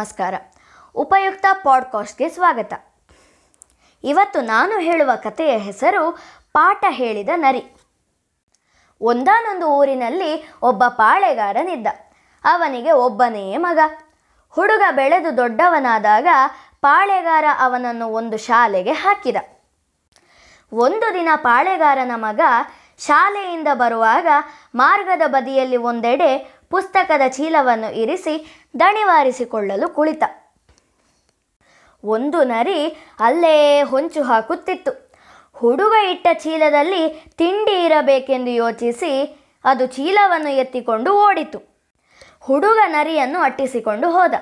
ನಮಸ್ಕಾರ. ಉಪಯುಕ್ತ ಪಾಡ್ಕಾಸ್ಟ್ಗೆ ಸ್ವಾಗತ. ಇವತ್ತು ನಾನು ಹೇಳುವ ಕಥೆಯ ಹೆಸರು ಪಾಠ ಹೇಳಿದ ನರಿ. ಒಂದಾನೊಂದು ಊರಿನಲ್ಲಿ ಒಬ್ಬ ಪಾಳೆಗಾರನಿದ್ದ. ಅವನಿಗೆ ಒಬ್ಬನೇ ಮಗ. ಹುಡುಗ ಬೆಳೆದು ದೊಡ್ಡವನಾದಾಗ ಪಾಳೆಗಾರ ಅವನನ್ನು ಒಂದು ಶಾಲೆಗೆ ಹಾಕಿದ. ಒಂದು ದಿನ ಪಾಳೆಗಾರನ ಮಗ ಶಾಲೆಯಿಂದ ಬರುವಾಗ ಮಾರ್ಗದ ಬದಿಯಲ್ಲಿ ಒಂದೆಡೆ ಪುಸ್ತಕದ ಚೀಲವನ್ನು ಇರಿಸಿ ದಣಿವಾರಿಸಿಕೊಳ್ಳಲು ಕುಳಿತ. ಒಂದು ನರಿ ಅಲ್ಲೇ ಹೊಂಚು ಹಾಕುತ್ತಿತ್ತು. ಹುಡುಗ ಇಟ್ಟ ಚೀಲದಲ್ಲಿ ತಿಂಡಿ ಇರಬೇಕೆಂದು ಯೋಚಿಸಿ ಅದು ಚೀಲವನ್ನು ಎತ್ತಿಕೊಂಡು ಓಡಿತು. ಹುಡುಗ ನರಿಯನ್ನು ಅಟ್ಟಿಸಿಕೊಂಡು ಹೋದ.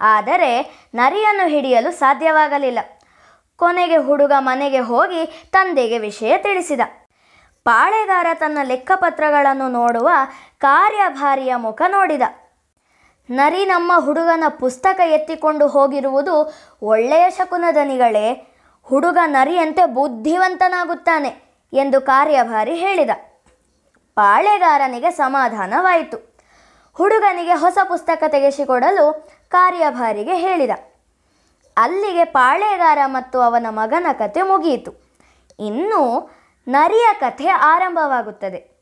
ಆದರೆ ನರಿಯನ್ನು ಹಿಡಿಯಲು ಸಾಧ್ಯವಾಗಲಿಲ್ಲ. ಕೊನೆಗೆ ಹುಡುಗ ಮನೆಗೆ ಹೋಗಿ ತಂದೆಗೆ ವಿಷಯ ತಿಳಿಸಿದ. ಪಾಳೆಗಾರ ತನ್ನ ಲೆಕ್ಕಪತ್ರಗಳನ್ನು ನೋಡುವ ಕಾರ್ಯಭಾರಿಯ ಮುಖ ನೋಡಿದ. ನರಿ ನಮ್ಮ ಹುಡುಗನ ಪುಸ್ತಕ ಎತ್ತಿಕೊಂಡು ಹೋಗಿರುವುದು ಒಳ್ಳೆಯ ಶಕುನದನಿಗಳೇ ಹುಡುಗ ನರಿಯಂತೆ ಬುದ್ಧಿವಂತನಾಗುತ್ತಾನೆ ಎಂದು ಕಾರ್ಯಭಾರಿ ಹೇಳಿದ. ಪಾಳೆಗಾರನಿಗೆ ಸಮಾಧಾನವಾಯಿತು. ಹುಡುಗನಿಗೆ ಹೊಸ ಪುಸ್ತಕ ತೆಗೆಸಿಕೊಡಲು ಕಾರ್ಯಭಾರಿಗೆ ಹೇಳಿದ. ಅಲ್ಲಿಗೆ ಪಾಳೆಗಾರ ಮತ್ತು ಅವನ ಮಗನ ಕತೆ ಮುಗಿಯಿತು. ಇನ್ನು ನರಿಯ ಕಥೆ ಆರಂಭವಾಗುತ್ತದೆ.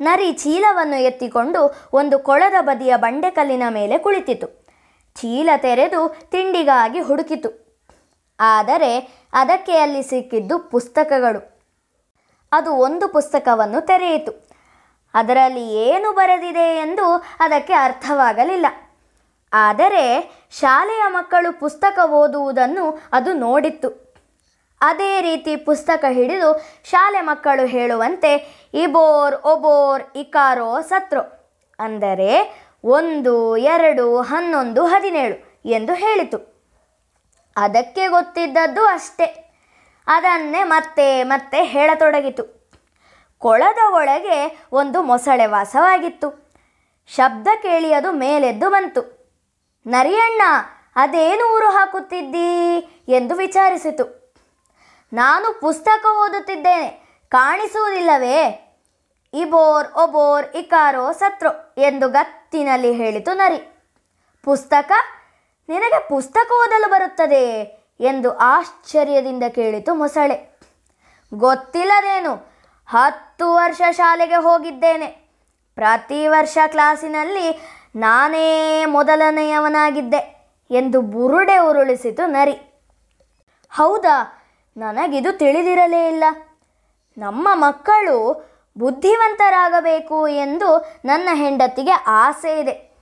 ನರಿ ಚೀಲವನ್ನು ಎತ್ತಿಕೊಂಡು ಒಂದು ಕೊಳದ ಬದಿಯ ಬಂಡೆಕಲ್ಲಿನ ಮೇಲೆ ಕುಳಿತಿತು. ಚೀಲ ತೆರೆದು ತಿಂಡಿಗಾಗಿ ಹುಡುಕಿತು. ಆದರೆ ಅದಕ್ಕೆ ಅಲ್ಲಿ ಸಿಕ್ಕಿದ್ದು ಪುಸ್ತಕಗಳು. ಅದು ಒಂದು ಪುಸ್ತಕವನ್ನು ತೆರೆಯಿತು. ಅದರಲ್ಲಿ ಏನು ಬರೆದಿದೆ ಎಂದು ಅದಕ್ಕೆ ಅರ್ಥವಾಗಲಿಲ್ಲ. ಆದರೆ ಶಾಲೆಯ ಮಕ್ಕಳು ಪುಸ್ತಕ ಓದುವುದನ್ನು ಅದು ನೋಡಿತ್ತು. ಅದೇ ರೀತಿ ಪುಸ್ತಕ ಹಿಡಿದು ಶಾಲೆ ಮಕ್ಕಳು ಹೇಳುವಂತೆ, ಇಬೋರ್, ಒಬೋರ್, ಇಕಾರೋ, ಸತ್ರೋ, ಅಂದರೆ ಒಂದು, ಎರಡು, ಹನ್ನೊಂದು, ಹದಿನೇಳು ಎಂದು ಹೇಳಿತು. ಅದಕ್ಕೆ ಗೊತ್ತಿದ್ದದ್ದು ಅಷ್ಟೇ. ಅದನ್ನೇ ಮತ್ತೆ ಮತ್ತೆ ಹೇಳತೊಡಗಿತು. ಕೊಳದ ಒಳಗೆ ಒಂದು ಮೊಸಳೆ ವಾಸವಾಗಿತ್ತು. ಶಬ್ದ ಕೇಳಿ ಅದು ಮೇಲೆದ್ದು ಬಂತು. ನರಿಯಣ್ಣ, ಅದೇನು ಊರು ಹಾಕುತ್ತಿದ್ದೀ? ಎಂದು ವಿಚಾರಿಸಿತು. ನಾನು ಪುಸ್ತಕ ಓದುತ್ತಿದ್ದೇನೆ. ಕಾಣಿಸುವುದಿಲ್ಲವೇ? ಇಬೋರ್, ಒಬೋರ್, ಇಕಾರೋ, ಸತ್ರೋ ಎಂದು ಗತ್ತಿನಲ್ಲಿ ಹೇಳಿತು ನರಿ. ಪುಸ್ತಕ? ನಿನಗೆ ಪುಸ್ತಕ ಓದಲು ಬರುತ್ತದೆ ಎಂದು ಆಶ್ಚರ್ಯದಿಂದ ಕೇಳಿತು ಮೊಸಳೆ. ಗೊತ್ತಿಲ್ಲದೇನು? ಹತ್ತು ವರ್ಷ ಶಾಲೆಗೆ ಹೋಗಿದ್ದೇನೆ. ಪ್ರತಿ ವರ್ಷ ಕ್ಲಾಸಿನಲ್ಲಿ ನಾನೇ ಮೊದಲನೆಯವನಾಗಿದ್ದೆ ಎಂದು ಬುರುಡೆ ಉರುಳಿಸಿತು ನರಿ. ಹೌದಾ? ನನಗಿದು ತಿಳಿದಿರಲೇ ಇಲ್ಲ. ನಮ್ಮ ಮಕ್ಕಳು ಬುದ್ಧಿವಂತರಾಗಬೇಕು ಎಂದು ನನ್ನ ಹೆಂಡತಿಗೆ ಆಸೆ ಇದೆ.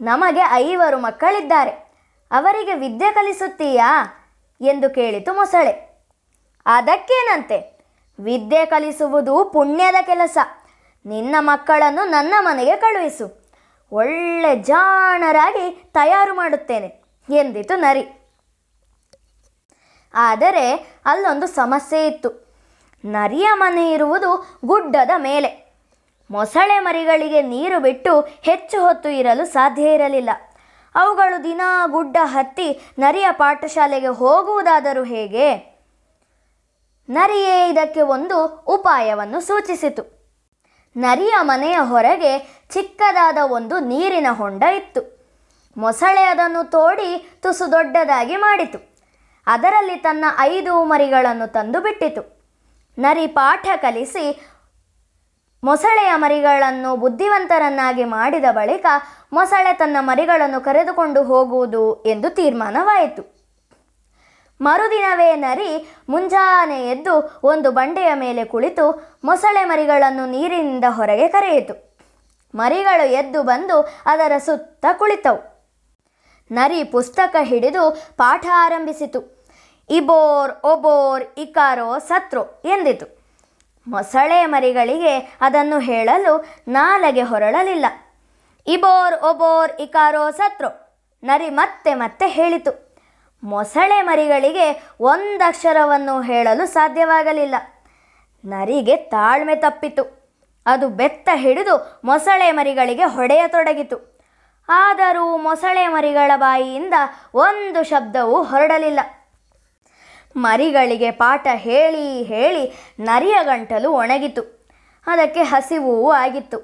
ನಮಗೆ ಐವರು ಮಕ್ಕಳಿದ್ದಾರೆ. ಅವರಿಗೆ ವಿದ್ಯೆ ಕಲಿಸುತ್ತೀಯಾ ಎಂದು ಕೇಳಿತು ಮೊಸಳೆ. ಅದಕ್ಕೇನಂತೆ? ವಿದ್ಯೆ ಕಲಿಸುವುದು ಪುಣ್ಯದ ಕೆಲಸ. ನಿನ್ನ ಮಕ್ಕಳನ್ನು ನನ್ನ ಮನೆಗೆ ಕಳುಹಿಸು. ಒಳ್ಳೆ ಜಾಣರಾಗಿ ತಯಾರು ಮಾಡುತ್ತೇನೆ ಎಂದಿತು ನರಿ. ಆದರೆ ಅಲ್ಲೊಂದು ಸಮಸ್ಯೆ ಇತ್ತು. ನರಿಯ ಮನೆ ಇರುವುದು ಗುಡ್ಡದ ಮೇಲೆ. ಮೊಸಳೆ ಮರಿಗಳಿಗೆ ನೀರು ಬಿಟ್ಟು ಹೆಚ್ಚು ಹೊತ್ತು ಇರಲು ಸಾಧ್ಯ ಇರಲಿಲ್ಲ. ಅವುಗಳು ದಿನಾ ಗುಡ್ಡ ಹತ್ತಿ ನರಿಯ ಪಾಠಶಾಲೆಗೆ ಹೋಗುವುದಾದರೂ ಹೇಗೆ? ನರಿಯೇ ಇದಕ್ಕೆ ಒಂದು ಉಪಾಯವನ್ನು ಸೂಚಿಸಿತು. ನರಿಯ ಮನೆಯ ಹೊರಗೆ ಚಿಕ್ಕದಾದ ಒಂದು ನೀರಿನ ಹೊಂಡ ಇತ್ತು. ಮೊಸಳೆ ಅದನ್ನು ತೋಡಿ ತುಸು ದೊಡ್ಡದಾಗಿ ಮಾಡಿತು. ಅದರಲ್ಲಿ ತನ್ನ ಐದು ಮರಿಗಳನ್ನು ತಂದು ಬಿಟ್ಟಿತು. ನರಿ ಪಾಠ ಕಲಿಸಿ ಮೊಸಳೆಯ ಮರಿಗಳನ್ನು ಬುದ್ಧಿವಂತರನ್ನಾಗಿ ಮಾಡಿದ ಬಳಿಕ ಮೊಸಳೆ ತನ್ನ ಮರಿಗಳನ್ನು ಕರೆದುಕೊಂಡು ಹೋಗುವುದು ಎಂದು ತೀರ್ಮಾನವಾಯಿತು. ಮರುದಿನವೇ ನರಿ ಮುಂಜಾನೆ ಎದ್ದು ಒಂದು ಬಂಡೆಯ ಮೇಲೆ ಕುಳಿತು ಮೊಸಳೆ ಮರಿಗಳನ್ನು ನೀರಿನಿಂದ ಹೊರಗೆ ಕರೆಯಿತು. ಮರಿಗಳು ಎದ್ದು ಬಂದು ಅದರ ಸುತ್ತ ಕುಳಿತವು. ನರಿ ಪುಸ್ತಕ ಹಿಡಿದು ಪಾಠ ಆರಂಭಿಸಿತು. ಇಬೋರ್, ಒಬೋರ್, ಇಕಾರೋ, ಸತ್ರೋ ಎಂದಿತು. ಮೊಸಳೆ ಮರಿಗಳಿಗೆ ಅದನ್ನು ಹೇಳಲು ನಾಲಗೆ ಹೊರಳಲಿಲ್ಲ. ಇಬೋರ್, ಒಬೋರ್, ಇಕಾರೋ, ಸತ್ರೋ ನರಿ ಮತ್ತೆ ಮತ್ತೆ ಹೇಳಿತು. ಮೊಸಳೆ ಮರಿಗಳಿಗೆ ಒಂದಕ್ಷರವನ್ನು ಹೇಳಲು ಸಾಧ್ಯವಾಗಲಿಲ್ಲ. ನರಿಗೆ ತಾಳ್ಮೆ ತಪ್ಪಿತು. ಅದು ಬೆತ್ತ ಹಿಡಿದು ಮೊಸಳೆ ಮರಿಗಳಿಗೆ ಹೊಡೆಯತೊಡಗಿತು. ಆದರೂ ಮೊಸಳೆ ಮರಿಗಳ ಬಾಯಿಯಿಂದ ಒಂದು ಶಬ್ದವೂ ಹೊರಡಲಿಲ್ಲ. ಮರಿಗಳಿಗೆ ಪಾಠ ಹೇಳಿ ಹೇಳಿ ನರಿಯ ಗಂಟಲು ಒಣಗಿತು. ಅದಕ್ಕೆ ಹಸಿವೂ ಆಗಿತ್ತು.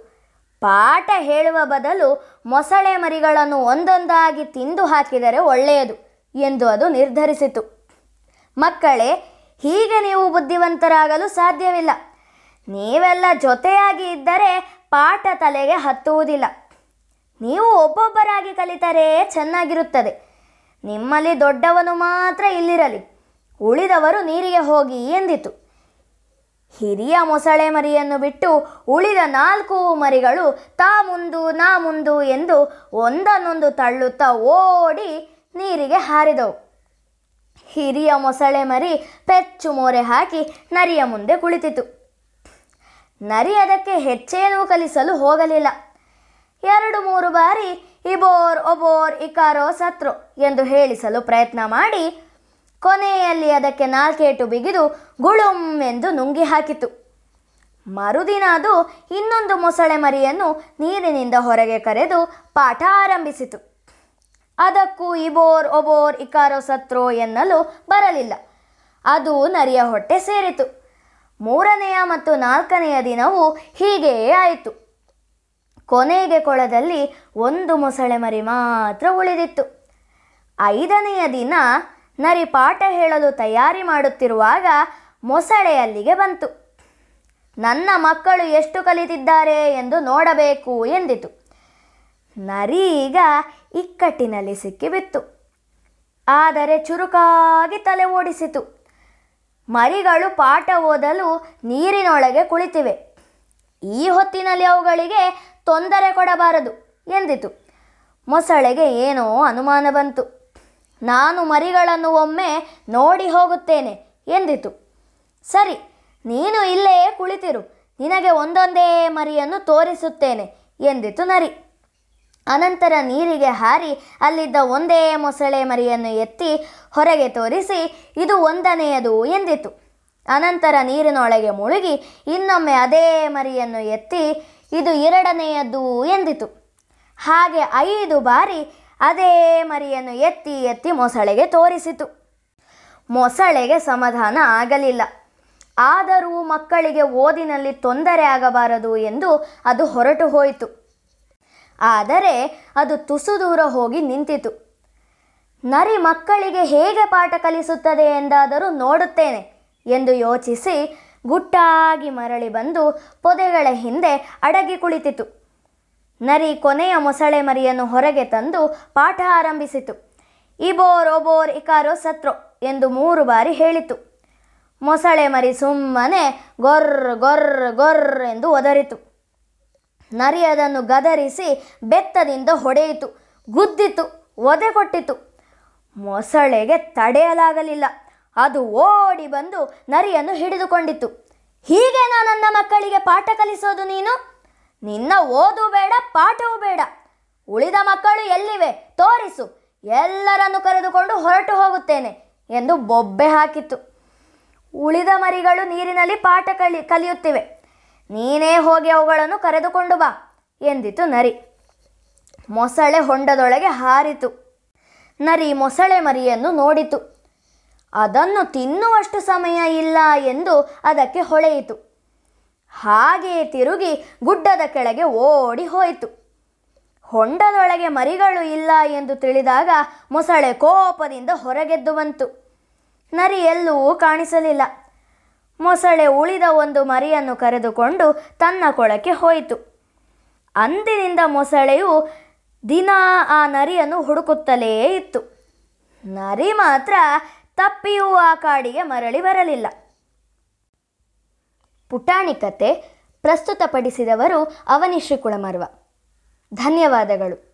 ಪಾಠ ಹೇಳುವ ಬದಲು ಮೊಸಳೆ ಮರಿಗಳನ್ನು ಒಂದೊಂದಾಗಿ ತಿಂದು ಹಾಕಿದರೆ ಒಳ್ಳೆಯದು ಎಂದು ಅದು ನಿರ್ಧರಿಸಿತು. ಮಕ್ಕಳೇ, ಹೀಗೆ ನೀವು ಬುದ್ಧಿವಂತರಾಗಲು ಸಾಧ್ಯವಿಲ್ಲ. ನೀವೆಲ್ಲ ಜೊತೆಯಾಗಿ ಇದ್ದರೆ ಪಾಠ ತಲೆಗೆ ಹತ್ತುವುದಿಲ್ಲ. ನೀವು ಒಬ್ಬೊಬ್ಬರಾಗಿ ಕಲಿತರೆ ಚೆನ್ನಾಗಿರುತ್ತದೆ. ನಿಮ್ಮಲ್ಲಿ ದೊಡ್ಡವನು ಮಾತ್ರ ಇಲ್ಲಿರಲಿ. ಉಳಿದವರು ನೀರಿಗೆ ಹೋಗಿ ಎಂದಿತು. ಹಿರಿಯ ಮೊಸಳೆ ಮರಿಯನ್ನು ಬಿಟ್ಟು ಉಳಿದ ನಾಲ್ಕು ಮರಿಗಳು ತಾ ಮುಂದು ನಾ ಮುಂದು ಎಂದು ಒಂದನ್ನೊಂದು ತಳ್ಳುತ್ತಾ ಓಡಿ ನೀರಿಗೆ ಹಾರಿದವು. ಹಿರಿಯ ಮೊಸಳೆ ಮರಿ ಪೆಚ್ಚು ಮೋರೆ ಹಾಕಿ ನರಿಯ ಮುಂದೆ ಕುಳಿತಿತು. ನರಿ ಅದಕ್ಕೆ ಹೆಚ್ಚೇನೂ ಕಲಿಸಲು ಹೋಗಲಿಲ್ಲ. ಎರಡು ಮೂರು ಬಾರಿ ಇಬೋರ್ ಒಬೋರ್ ಇಕಾರೋ ಸತ್ರು ಎಂದು ಹೇಳಿಸಲು ಪ್ರಯತ್ನ ಮಾಡಿ ಕೊನೆಯಲ್ಲಿ ಅದಕ್ಕೆ ನಾಲ್ಕೇಟು ಬಿಗಿದು ಗುಳುಂ ಎಂದು ನುಂಗಿ ಹಾಕಿತು. ಮರುದಿನ ಅದು ಇನ್ನೊಂದು ಮೊಸಳೆ ಮರಿಯನ್ನು ನೀರಿನಿಂದ ಹೊರಗೆ ಕರೆದು ಪಾಠ ಆರಂಭಿಸಿತು. ಅದಕ್ಕೂ ಇಬೋರ್ ಒಬೋರ್ ಇಕಾರೋ ಸತ್ರೋ ಎನ್ನಲು ಬರಲಿಲ್ಲ. ಅದು ನರಿಯ ಹೊಟ್ಟೆ ಸೇರಿತು. ಮೂರನೆಯ ಮತ್ತು ನಾಲ್ಕನೆಯ ದಿನವೂ ಹೀಗೆಯೇ ಆಯಿತು. ಕೊನೆಗೆ ಕೊಳದಲ್ಲಿ ಒಂದು ಮೊಸಳೆ ಮರಿ ಮಾತ್ರ ಉಳಿದಿತ್ತು. ಐದನೆಯ ದಿನ ನರಿ ಪಾಠ ಹೇಳಲು ತಯಾರಿ ಮಾಡುತ್ತಿರುವಾಗ ಮೊಸಳೆ ಅಲ್ಲಿಗೆ ಬಂತು. ನನ್ನ ಮಕ್ಕಳು ಎಷ್ಟು ಕಲಿತಿದ್ದಾರೆ ಎಂದು ನೋಡಬೇಕು ಎಂದಿತು. ನರಿ ಈಗ ಇಕ್ಕಟ್ಟಿನಲ್ಲಿ ಸಿಕ್ಕಿಬಿತ್ತು. ಆದರೆ ಚುರುಕಾಗಿ ತಲೆ ಓಡಿಸಿತು. ಮರಿಗಳು ಪಾಠ ಓದಲು ನೀರಿನೊಳಗೆ ಕುಳಿತಿವೆ. ಈ ಹೊತ್ತಿನಲ್ಲಿ ಅವುಗಳಿಗೆ ತೊಂದರೆ ಕೊಡಬಾರದು ಎಂದಿತು. ಮೊಸಳೆಗೆ ಏನೋ ಅನುಮಾನ ಬಂತು. ನಾನು ಮರಿಗಳನ್ನು ಒಮ್ಮೆ ನೋಡಿ ಹೋಗುತ್ತೇನೆ ಎಂದಿತು. ಸರಿ, ನೀನು ಇಲ್ಲೇ ಕುಳಿತಿರು. ನಿನಗೆ ಒಂದೊಂದೇ ಮರಿಯನ್ನು ತೋರಿಸುತ್ತೇನೆ ಎಂದಿತು ನರಿ. ಅನಂತರ ನೀರಿಗೆ ಹಾರಿ ಅಲ್ಲಿದ್ದ ಒಂದೇ ಮೊಸಳೆ ಮರಿಯನ್ನು ಎತ್ತಿ ಹೊರಗೆ ತೋರಿಸಿ, ಇದು ಒಂದನೆಯದು ಎಂದಿತು. ಅನಂತರ ನೀರಿನೊಳಗೆ ಮುಳುಗಿ ಇನ್ನೊಮ್ಮೆ ಅದೇ ಮರಿಯನ್ನು ಎತ್ತಿ ಇದು ಎರಡನೆಯದು ಎಂದಿತು. ಹಾಗೆ ಐದು ಬಾರಿ ಅದೇ ಮರಿಯನ್ನು ಎತ್ತಿ ಎತ್ತಿ ಮೊಸಳೆಗೆ ತೋರಿಸಿತು. ಮೊಸಳೆಗೆ ಸಮಾಧಾನ ಆಗಲಿಲ್ಲ. ಆದರೂ ಮಕ್ಕಳಿಗೆ ಓದಿನಲ್ಲಿ ತೊಂದರೆ ಆಗಬಾರದು ಎಂದು ಅದು ಹೊರಟು ಹೋಯಿತು. ಆದರೆ ಅದು ತುಸು ದೂರ ಹೋಗಿ ನಿಂತಿತು. ನರಿ ಮಕ್ಕಳಿಗೆ ಹೇಗೆ ಪಾಠ ಕಲಿಸುತ್ತದೆ ಎಂದಾದರೂ ನೋಡುತ್ತೇನೆ ಎಂದು ಯೋಚಿಸಿ ಗುಟ್ಟಾಗಿ ಮರಳಿ ಬಂದು ಪೊದೆಗಳ ಹಿಂದೆ ಅಡಗಿ ಕುಳಿತಿತು. ನರಿ ಕೊನೆಯ ಮೊಸಳೆ ಮರಿಯನ್ನು ಹೊರಗೆ ತಂದು ಪಾಠ ಆರಂಭಿಸಿತು. ಇಬೋರ್ ಒಬೋರ್ ಇಕಾರೋ ಸತ್ರೋ ಎಂದು ಮೂರು ಬಾರಿ ಹೇಳಿತು. ಮೊಸಳೆ ಮರಿ ಸುಮ್ಮನೆ ಗೊರ್ ಗೊರ್ ಗೊರ್ ಎಂದು ಒದರಿತು. ನರಿ ಅದನ್ನು ಗದರಿಸಿ ಬೆತ್ತದಿಂದ ಹೊಡೆಯಿತು. ಗುದ್ದಿತು ಒದೆ ಕೊಟ್ಟಿತು ಮೊಸಳೆಗೆ ತಡೆಯಲಾಗಲಿಲ್ಲ. ಅದು ಓಡಿ ಬಂದು ನರಿಯನ್ನು ಹಿಡಿದುಕೊಂಡಿತು ಹೀಗೆ ನಾನು ನನ್ನ ಮಕ್ಕಳಿಗೆ ಪಾಠ ಕಲಿಸೋದು ನೀನು? ನಿನ್ನ ಓದು ಬೇಡ, ಪಾಠವೂ ಬೇಡ. ಉಳಿದ ಮಕ್ಕಳು ಎಲ್ಲಿವೆ? ತೋರಿಸು. ಎಲ್ಲರನ್ನು ಕರೆದುಕೊಂಡು ಹೊರಟು ಹೋಗುತ್ತೇನೆ ಎಂದು ಬೊಬ್ಬೆ ಹಾಕಿತು ಉಳಿದ ಮರಿಗಳು ನೀರಿನಲ್ಲಿ ಪಾಠ ಕಲಿ, ಕಲಿಯುತ್ತಿವೆ. ನೀನೇ ಹೋಗಿ ಅವುಗಳನ್ನು ಕರೆದುಕೊಂಡು ಬಾ ಎಂದಿತು ನರಿ. ಮೊಸಳೆ ಹೊಂಡದೊಳಗೆ ಹಾರಿತು. ನರಿ ಮೊಸಳೆ ಮರಿಯನ್ನು ನೋಡಿತು. ಅದನ್ನು ತಿನ್ನುವಷ್ಟು ಸಮಯ ಇಲ್ಲ ಎಂದು ಅದಕ್ಕೆ ಹೊಳೆಯಿತು. ಹಾಗೆಯೇ ತಿರುಗಿ ಗುಡ್ಡದ ಕೆಳಗೆ ಓಡಿ ಹೋಯಿತು. ಹೊಂಡದೊಳಗೆ ಮರಿಗಳು ಇಲ್ಲ ಎಂದು ತಿಳಿದಾಗ ಮೊಸಳೆ ಕೋಪದಿಂದ ಹೊರಗೆದ್ದು ಬಂತು. ನರಿ ಎಲ್ಲೂ ಕಾಣಿಸಲಿಲ್ಲ. ಮೊಸಳೆ ಉಳಿದ ಒಂದು ಮರಿಯನ್ನು ಕರೆದುಕೊಂಡು ತನ್ನ ಕೊಳಕ್ಕೆ ಹೋಯಿತು. ಅಂದಿನಿಂದ ಮೊಸಳೆಯು ದಿನ ಆ ನರಿಯನ್ನು ಹುಡುಕುತ್ತಲೇ ಇತ್ತು. ನರಿ ಮಾತ್ರ ತಪ್ಪಿಯೂ ಆ ಕಾಡಿಗೆ ಮರಳಿ ಬರಲಿಲ್ಲ. ಪುಟಾಣಿ ಕತೆ ಪ್ರಸ್ತುತಪಡಿಸಿದವರು ಅವನಿಶ್ರೀ ಕುಳಮರ್ವ. ಧನ್ಯವಾದಗಳು.